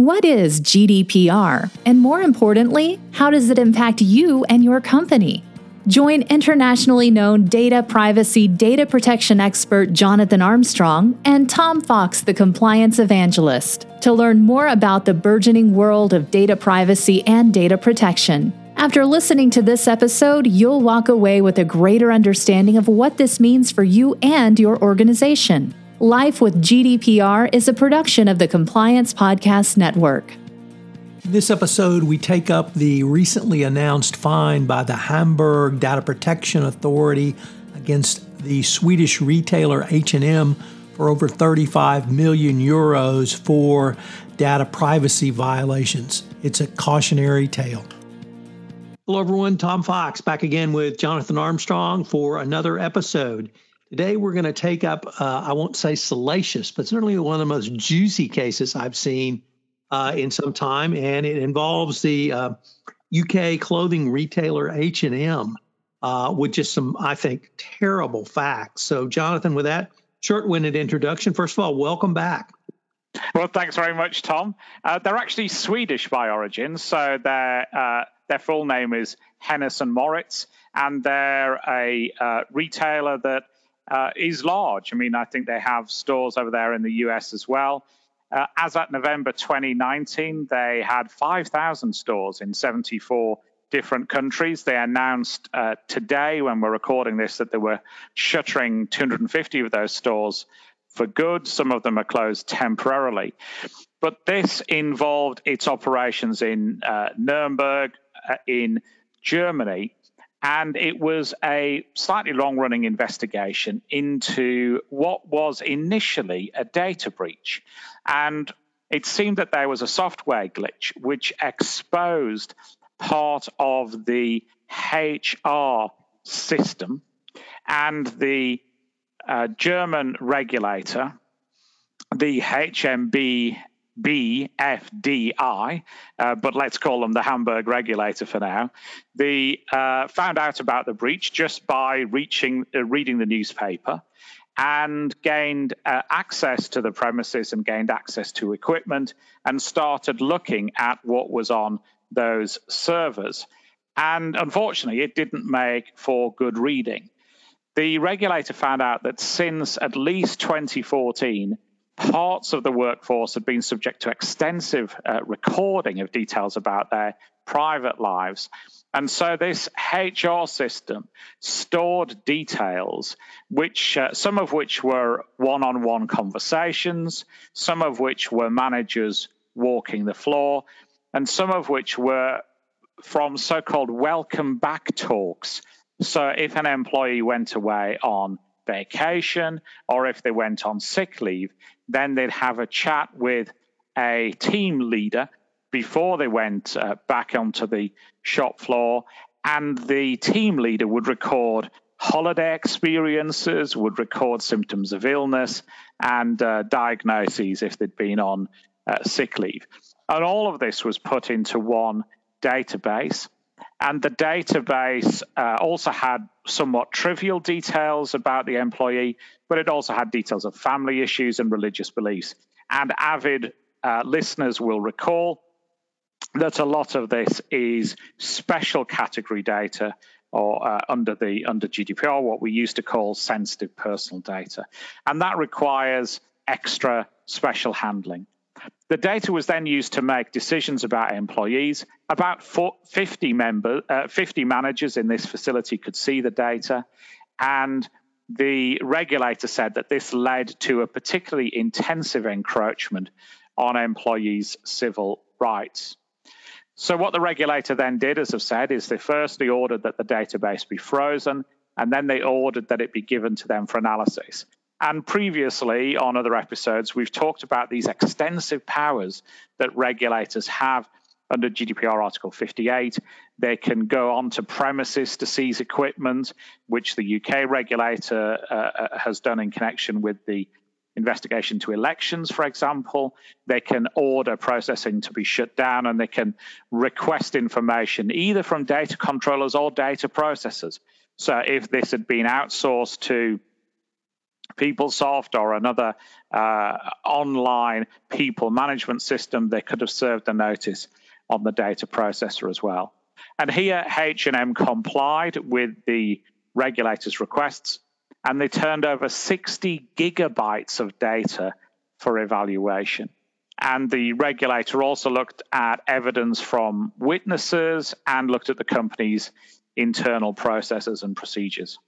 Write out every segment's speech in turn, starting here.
What is GDPR? And more importantly, how does it impact you and your company? Join internationally known data privacy data protection expert Jonathan Armstrong and Tom Fox, the compliance evangelist, to learn more about the burgeoning world of data privacy and data protection. After listening to this episode, you'll walk away with a greater understanding of what this means for you and your organization. Life with GDPR is a production of the Compliance Podcast Network. In this episode, we take up the recently announced fine by the Hamburg Data Protection Authority against the Swedish retailer H&M for over 35 million euros for data privacy violations. It's a cautionary tale. Hello, everyone. Tom Fox back again with Jonathan Armstrong for another episode. Today, we're going to take up, uh, I won't say salacious, but certainly one of the most juicy cases I've seen uh, in some time, and it involves the uh, UK clothing retailer H&M with just some, I think, terrible facts. So, Jonathan, with that short-winded introduction, first of all, welcome back. Well, thanks very much, Tom. Uh, they're actually Swedish by origin, so their uh, their full name is Hennes and Mauritz, and they're a uh, retailer that uh, is large. I mean, I think they have stores over there in the US as well. Uh, as at November 2019, they had 5,000 stores in 74 different countries. They announced uh, today, when we're recording this, that they were shuttering 250 of those stores for good. Some of them are closed temporarily. But this involved its operations in uh, Nuremberg, uh, in Germany, and it was a slightly long running investigation into what was initially a data breach. And it seemed that there was a software glitch which exposed part of the HR system and the uh, German regulator, the HMB BFDI, uh, but let's call them the Hamburg regulator for now. They uh, found out about the breach just by reaching, uh, reading the newspaper and gained uh, access to the premises and gained access to equipment and started looking at what was on those servers. And unfortunately, it didn't make for good reading. The regulator found out that since at least 2014, parts of the workforce had been subject to extensive uh, recording of details about their private lives. And so this HR system stored details, which uh, some of which were one-on-one conversations, some of which were managers walking the floor, and some of which were from so-called welcome back talks. So if an employee went away on vacation or if they went on sick leave, then they'd have a chat with a team leader before they went uh, back onto the shop floor. And the team leader would record holiday experiences, would record symptoms of illness and uh, diagnoses if they'd been on uh, sick leave. And all of this was put into one database. And the database uh, also had somewhat trivial details about the employee, but it also had details of family issues and religious beliefs. And avid uh, listeners will recall that a lot of this is special category data or uh, under the under GDPR, what we used to call sensitive personal data, and that requires extra special handling. The data was then used to make decisions about employees. About 50, member, uh, 50 managers in this facility could see the data. And the regulator said that this led to a particularly intensive encroachment on employees' civil rights. So, what the regulator then did, as I've said, is they firstly ordered that the database be frozen, and then they ordered that it be given to them for analysis. And previously on other episodes, we've talked about these extensive powers that regulators have under GDPR Article 58. They can go onto premises to seize equipment, which the UK regulator uh, uh, has done in connection with the investigation to elections, for example. They can order processing to be shut down and they can request information either from data controllers or data processors. So if this had been outsourced to PeopleSoft or another uh, online people management system, they could have served a notice on the data processor as well. And here, H&M complied with the regulator's requests, and they turned over 60 gigabytes of data for evaluation. And the regulator also looked at evidence from witnesses and looked at the company's internal processes and procedures.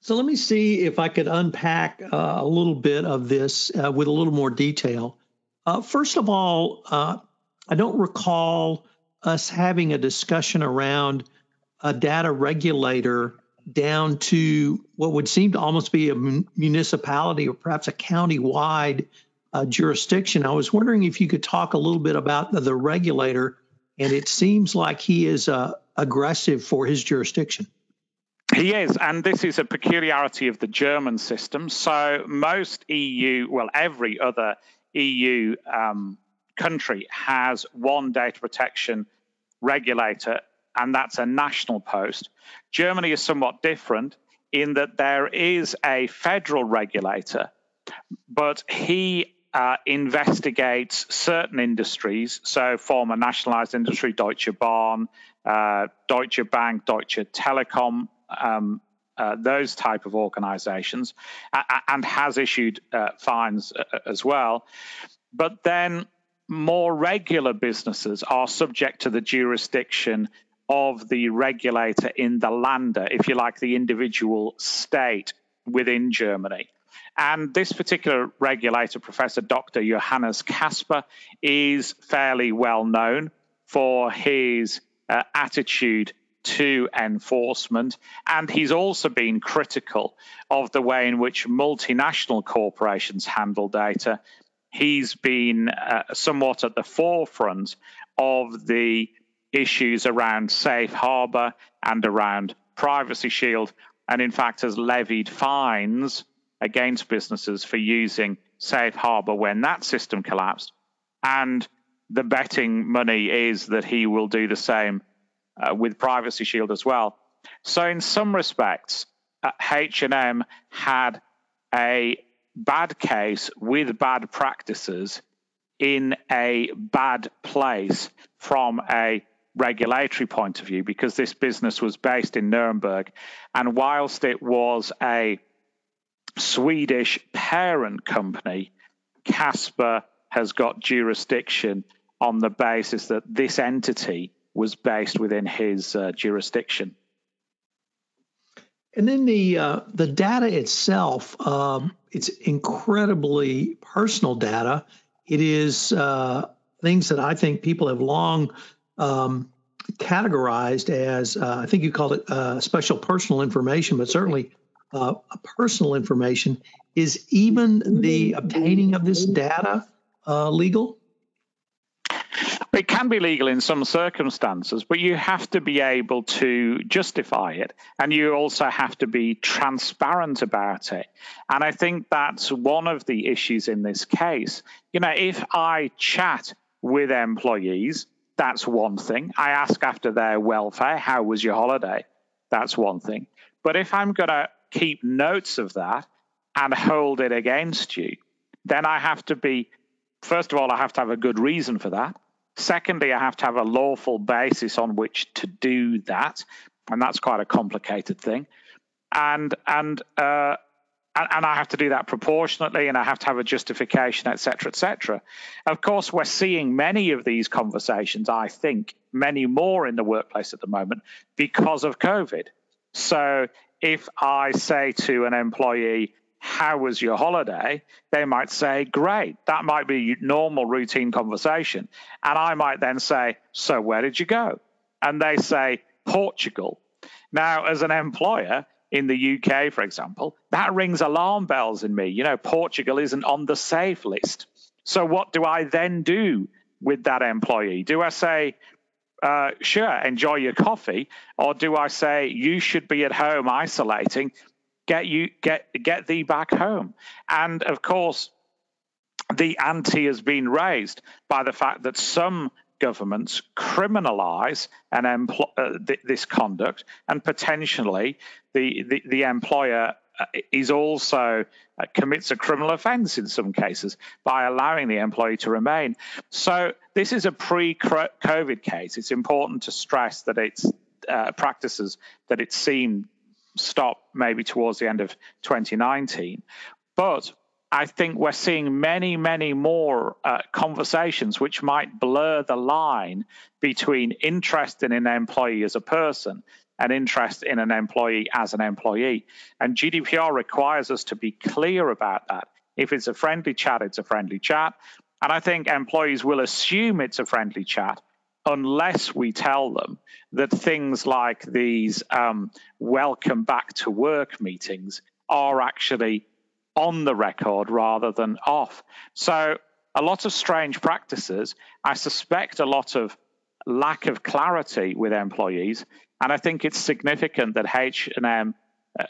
So let me see if I could unpack uh, a little bit of this uh, with a little more detail. Uh, first of all, uh, I don't recall us having a discussion around a data regulator down to what would seem to almost be a municipality or perhaps a county-wide uh, jurisdiction. I was wondering if you could talk a little bit about the, the regulator, and it seems like he is uh, aggressive for his jurisdiction. He is, and this is a peculiarity of the German system. So most EU, well, every other EU um, country has one data protection regulator, and that's a national post. Germany is somewhat different in that there is a federal regulator, but he uh, investigates certain industries. So, former nationalized industry, Deutsche Bahn, uh, Deutsche Bank, Deutsche Telekom, um, uh, those type of organizations, and has issued uh, fines uh, as well. But then more regular businesses are subject to the jurisdiction of the regulator in the Länder, if you like, the individual state within Germany. And this particular regulator, Professor Dr. Johannes Caspar, is fairly well known for his uh, attitude to enforcement. And he's also been critical of the way in which multinational corporations handle data he's been uh, somewhat at the forefront of the issues around safe harbor and around privacy shield, and in fact has levied fines against businesses for using safe harbor when that system collapsed. And the betting money is that he will do the same uh, with privacy shield as well. So in some respects, H&M had a bad case with bad practices in a bad place from a regulatory point of view because this business was based in Nuremberg. And whilst it was a Swedish parent company, Caspar has got jurisdiction on the basis that this entity was based within his uh, jurisdiction. And then the uh, the data itself, um, it's incredibly personal data. It is uh, things that I think people have long um, categorized as uh, I think you called it uh, special personal information, but certainly uh, personal information. Is even the obtaining of this data legal? It can be legal in some circumstances, but you have to be able to justify it. And you also have to be transparent about it. And I think that's one of the issues in this case. You know, if I chat with employees, that's one thing. I ask after their welfare, how was your holiday? That's one thing. But if I'm going to keep notes of that and hold it against you, then I have to be, first of all, I have to have a good reason for that. Secondly, I have to have a lawful basis on which to do that, and that's quite a complicated thing. And and uh, and, I have to do that proportionately, and I have to have a justification, etc., etc. Of course, we're seeing many of these conversations. I think many more in the workplace at the moment because of COVID. So if I say to an employee, how was your holiday? They might say, great. That might be normal routine conversation. And I might then say, so where did you go? And they say, Portugal. Now, as an employer in the UK, for example, that rings alarm bells in me. You know, Portugal isn't on the safe list. So what do I then do with that employee? Do I say, uh, sure, enjoy your coffee? Or do I say, you should be at home isolating get you get get thee back home. And of course, the ante has been raised by the fact that some governments criminalize an uh, th- this conduct, and potentially the the, the employer is also uh, commits a criminal offence in some cases by allowing the employee to remain. So this is a pre-COVID case. It's important to stress that it's uh, practices that it seemed stop maybe towards the end of 2019, but I think we're seeing many, many more uh, conversations which might blur the line between interest in an employee as a person and interest in an employee as an employee. And GDPR requires us to be clear about that. If it's a friendly chat, it's a friendly chat. And I think employees will assume it's a friendly chat unless we tell them that things like these um, welcome back to work meetings are actually on the record rather than off. So, a lot of strange practices. I suspect a lot of lack of clarity with employees, and I think it's significant that H&M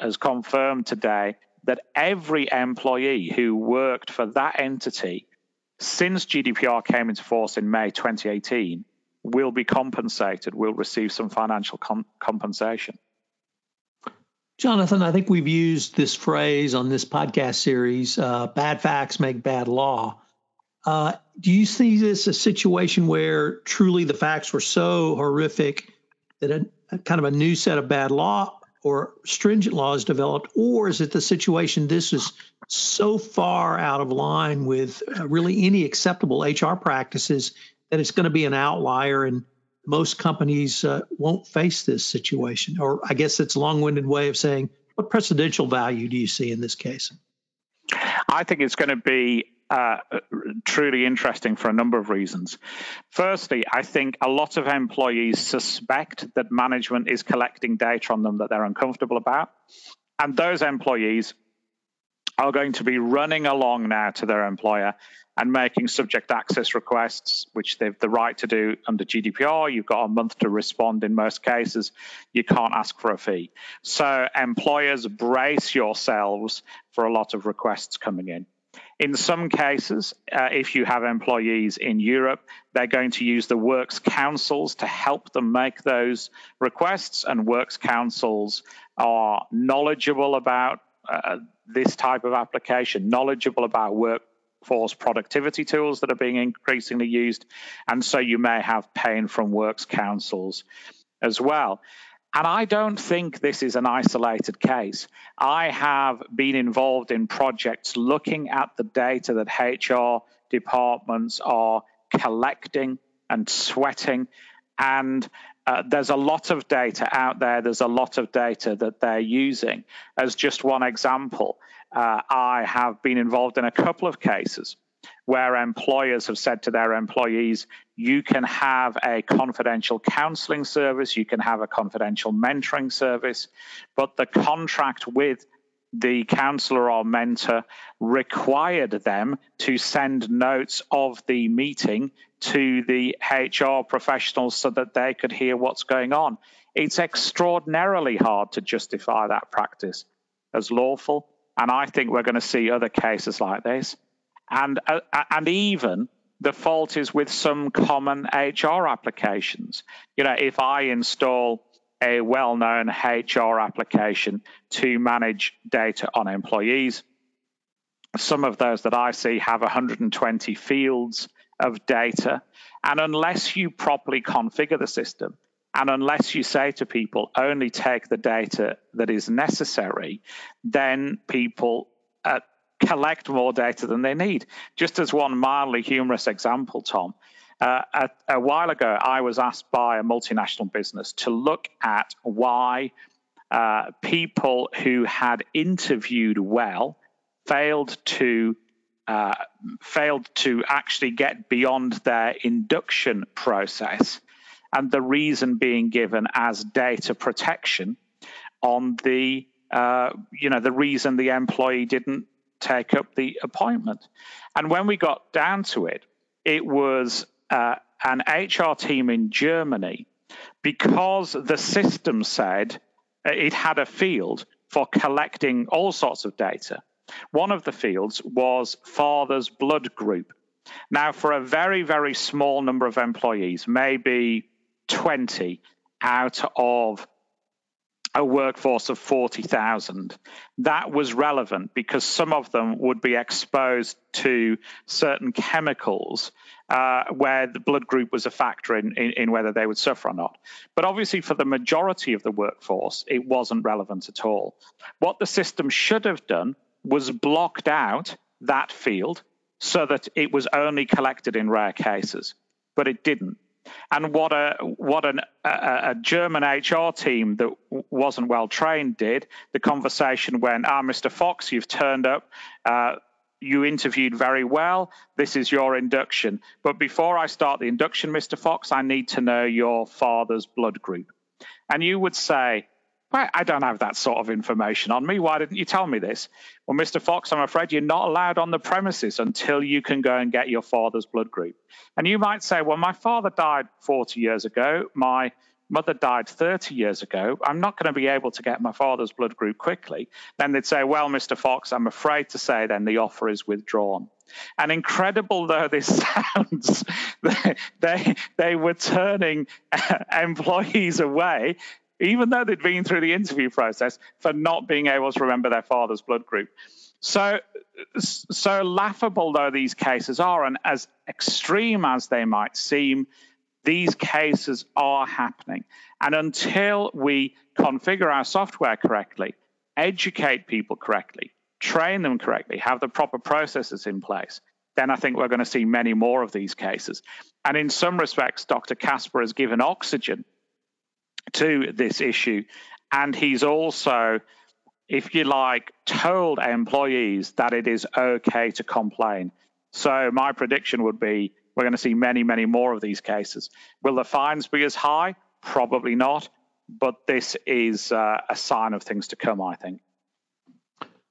has confirmed today that every employee who worked for that entity since GDPR came into force in May 2018 will be compensated, will receive some financial com- compensation. Jonathan, I think we've used this phrase on this podcast series uh, bad facts make bad law. Uh, do you see this a situation where truly the facts were so horrific that a, a, kind of a new set of bad law or stringent laws developed, or is it the situation this is so far out of line with uh, really any acceptable HR practices that it's going to be an outlier and most companies uh, won't face this situation. Or I guess it's a long winded way of saying, what precedential value do you see in this case? I think it's going to be uh, truly interesting for a number of reasons. Firstly, I think a lot of employees suspect that management is collecting data on them that they're uncomfortable about. And those employees are going to be running along now to their employer and making subject access requests, which they've the right to do under GDPR. You've got a month to respond in most cases. You can't ask for a fee. So, employers, brace yourselves for a lot of requests coming in. In some cases, uh, if you have employees in Europe, they're going to use the works councils to help them make those requests, and works councils are knowledgeable about uh, this type of application, knowledgeable about workforce productivity tools that are being increasingly used. And so you may have pain from works councils as well. And I don't think this is an isolated case. I have been involved in projects looking at the data that HR departments are collecting and sweating. And uh, there's a lot of data out there. There's a lot of data that they're using. As just one example, uh, I have been involved in a couple of cases where employers have said to their employees, you can have a confidential counseling service, you can have a confidential mentoring service, but the contract with the counselor or mentor required them to send notes of the meeting to the HR professionals so that they could hear what's going on. It's extraordinarily hard to justify that practice as lawful. And I think we're going to see other cases like this. And, uh, and even the fault is with some common HR applications. You know, if I install a well known HR application to manage data on employees, some of those that I see have 120 fields of data. And unless you properly configure the system, and unless you say to people, only take the data that is necessary, then people uh, collect more data than they need. Just as one mildly humorous example, Tom, uh, a, a, while ago, I was asked by a multinational business to look at why uh, people who had interviewed well failed to uh, failed to actually get beyond their induction process and the reason being given as data protection on the uh, you know the reason the employee didn't take up the appointment. And when we got down to it, it was uh, an HR team in Germany because the system said it had a field for collecting all sorts of data. One of the fields was father's blood group. Now, for a very, very small number of employees, maybe 20 out of a workforce of 40,000. That was relevant because some of them would be exposed to certain chemicals uh, where the blood group was a factor in, in, in, whether they would suffer or not. But obviously, for the majority of the workforce, it wasn't relevant at all. What the system should have done was blocked out that field so that it was only collected in rare cases, but it didn't. And what a what an, a, a German HR team that wasn't well trained did. The conversation went, "Ah, Mr. Fox, you've turned up. Uh, you interviewed very well. This is your induction. But before I start the induction, Mr. Fox, I need to know your father's blood group." And you would say, I don't have that sort of information on me. Why didn't you tell me this? Well, Mr. Fox, I'm afraid you're not allowed on the premises until you can go and get your father's blood group. And you might say, well, my father died 40 years ago. My mother died 30 years ago. I'm not going to be able to get my father's blood group quickly. Then they'd say, well, Mr. Fox, I'm afraid to say then the offer is withdrawn. And incredible though this sounds, they, they, they were turning employees away even though they'd been through the interview process, for not being able to remember their father's blood group. So, so laughable though these cases are, and as extreme as they might seem, these cases are happening. And until we configure our software correctly, educate people correctly, train them correctly, have the proper processes in place, then I think we're going to see many more of these cases. And in some respects, Dr. Caspar has given oxygen to this issue. And he's also, if you like, told employees that it is okay to complain. So my prediction would be we're going to see many, many more of these cases. Will the fines be as high? Probably not. But this is uh, a sign of things to come, I think.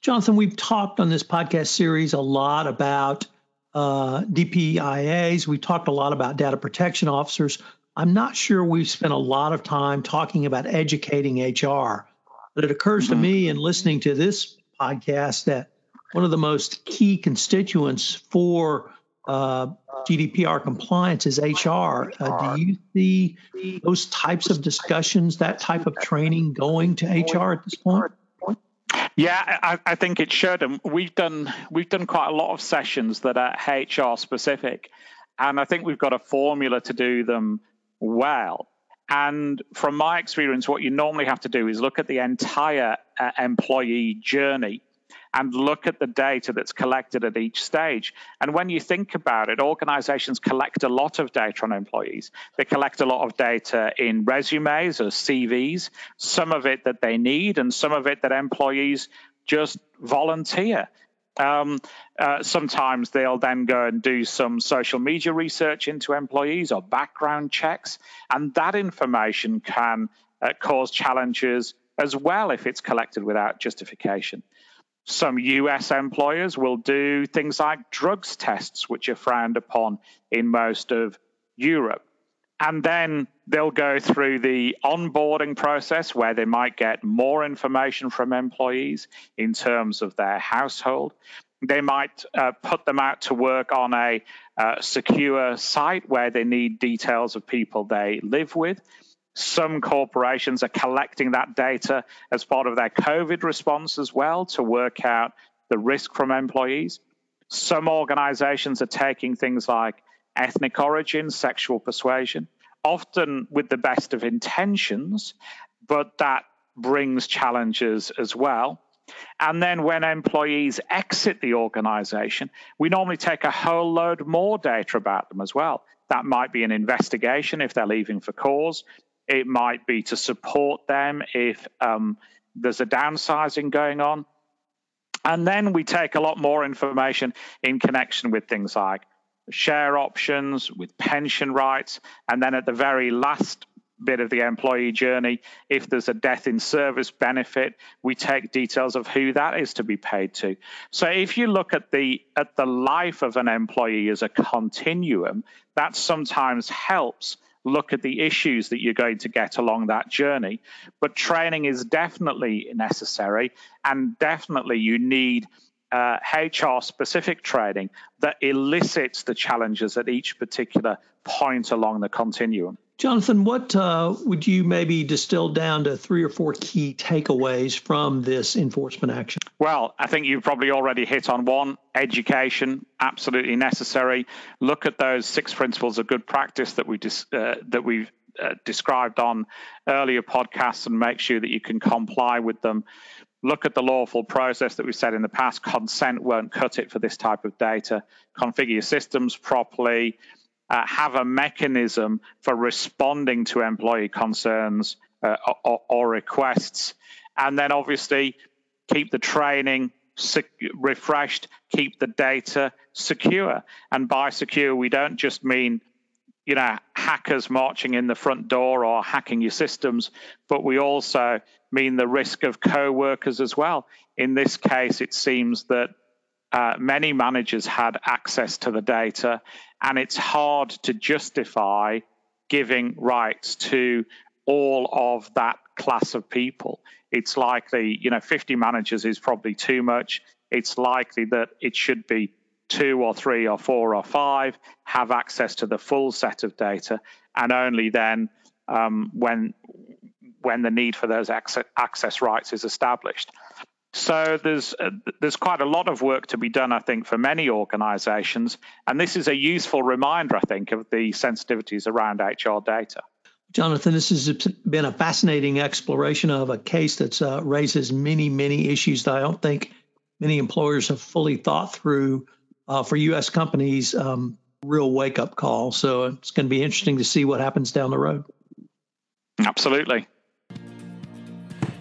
Jonathan, we've talked on this podcast series a lot about uh, DPIAs. We've talked a lot about data protection officers. I'm not sure we've spent a lot of time talking about educating HR, but it occurs mm-hmm. to me in listening to this podcast that one of the most key constituents for uh, GDPR compliance is HR. Uh, do you see those types of discussions, that type of training going to HR at this point? Yeah, I, I, think it should, and we've done we've done quite a lot of sessions that are HR specific, and I think we've got a formula to do them well. And from my experience, what you normally have to do is look at the entire uh, employee journey and look at the data that's collected at each stage. And when you think about it, organizations collect a lot of data on employees. They collect a lot of data in resumes or CVs, some of it that they need, and some of it that employees just volunteer. Um, uh, sometimes they'll then go and do some social media research into employees or background checks, and that information can uh, cause challenges as well if it's collected without justification. Some US employers will do things like drugs tests, which are frowned upon in most of Europe. And then they'll go through the onboarding process where they might get more information from employees in terms of their household. They might uh, put them out to work on a uh, secure site where they need details of people they live with. Some corporations are collecting that data as part of their COVID response as well to work out the risk from employees. Some organizations are taking things like ethnic origin, sexual persuasion, often with the best of intentions, but that brings challenges as well. And then when employees exit the organization, we normally take a whole load more data about them as well. That might be an investigation if they're leaving for cause. It might be to support them if um, there's a downsizing going on. And then we take a lot more information in connection with things like share options, with pension rights, and then at the very last bit of the employee journey, if there's a death in service benefit, we take details of who that is to be paid to. So if you look at the at the life of an employee as a continuum, that sometimes helps look at the issues that you're going to get along that journey. But training is definitely necessary, and definitely you need uh, HR specific training that elicits the challenges at each particular point along the continuum. Jonathan, what uh, would you maybe distill down to three or four key takeaways from this enforcement action? Well, I think you've probably already hit on one education, absolutely necessary. Look at those six principles of good practice that we dis- uh, that we've uh, described on earlier podcasts and make sure that you can comply with them. Look at the lawful process that we've said in the past. Consent won't cut it for this type of data. Configure your systems properly uh, have a mechanism for responding to employee concerns uh, or, or, requests. And then obviously keep the training sec- refreshed, keep the data secure. And by secure, we don't just mean you know hackers marching in the front door or hacking your systems but we also mean the risk of co-workers as well in this case it seems that uh, many managers had access to the data, and it's hard to justify giving rights to all of that class of people. It's likely, you know, 50 managers is probably too much. It's likely that it should be two or three or four or five have access to the full set of data, and only then um, when when the need for those access, rights is established. So there's uh, there's quite a lot of work to be done, I think, for many organisations, and this is a useful reminder, I think, of the sensitivities around HR data. Jonathan, this has been a fascinating exploration of a case that uh, raises many, many issues that I don't think many employers have fully thought through. Uh, for U.S. companies, um, real wake up call. So it's going to be interesting to see what happens down the road. Absolutely.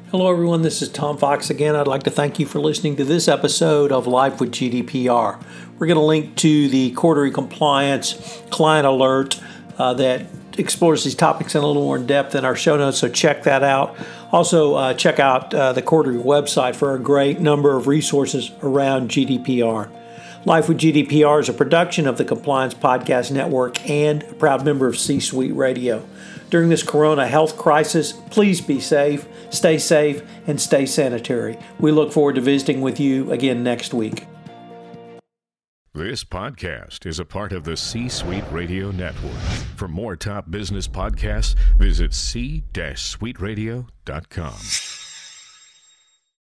Hello, everyone. This is Tom Fox again. I'd like to thank you for listening to this episode of Life with GDPR. We're going to link to the Cordery Compliance Client Alert uh, that explores these topics in a little more in depth in our show notes, so check that out. Also, uh, check out uh, the Cordery website for a great number of resources around GDPR. Life with GDPR is a production of the Compliance Podcast Network and a proud member of C Suite Radio. During this corona health crisis, please be safe, stay safe, and stay sanitary. We look forward to visiting with you again next week. This podcast is a part of the C Suite Radio Network. For more top business podcasts, visit c-suiteradio.com.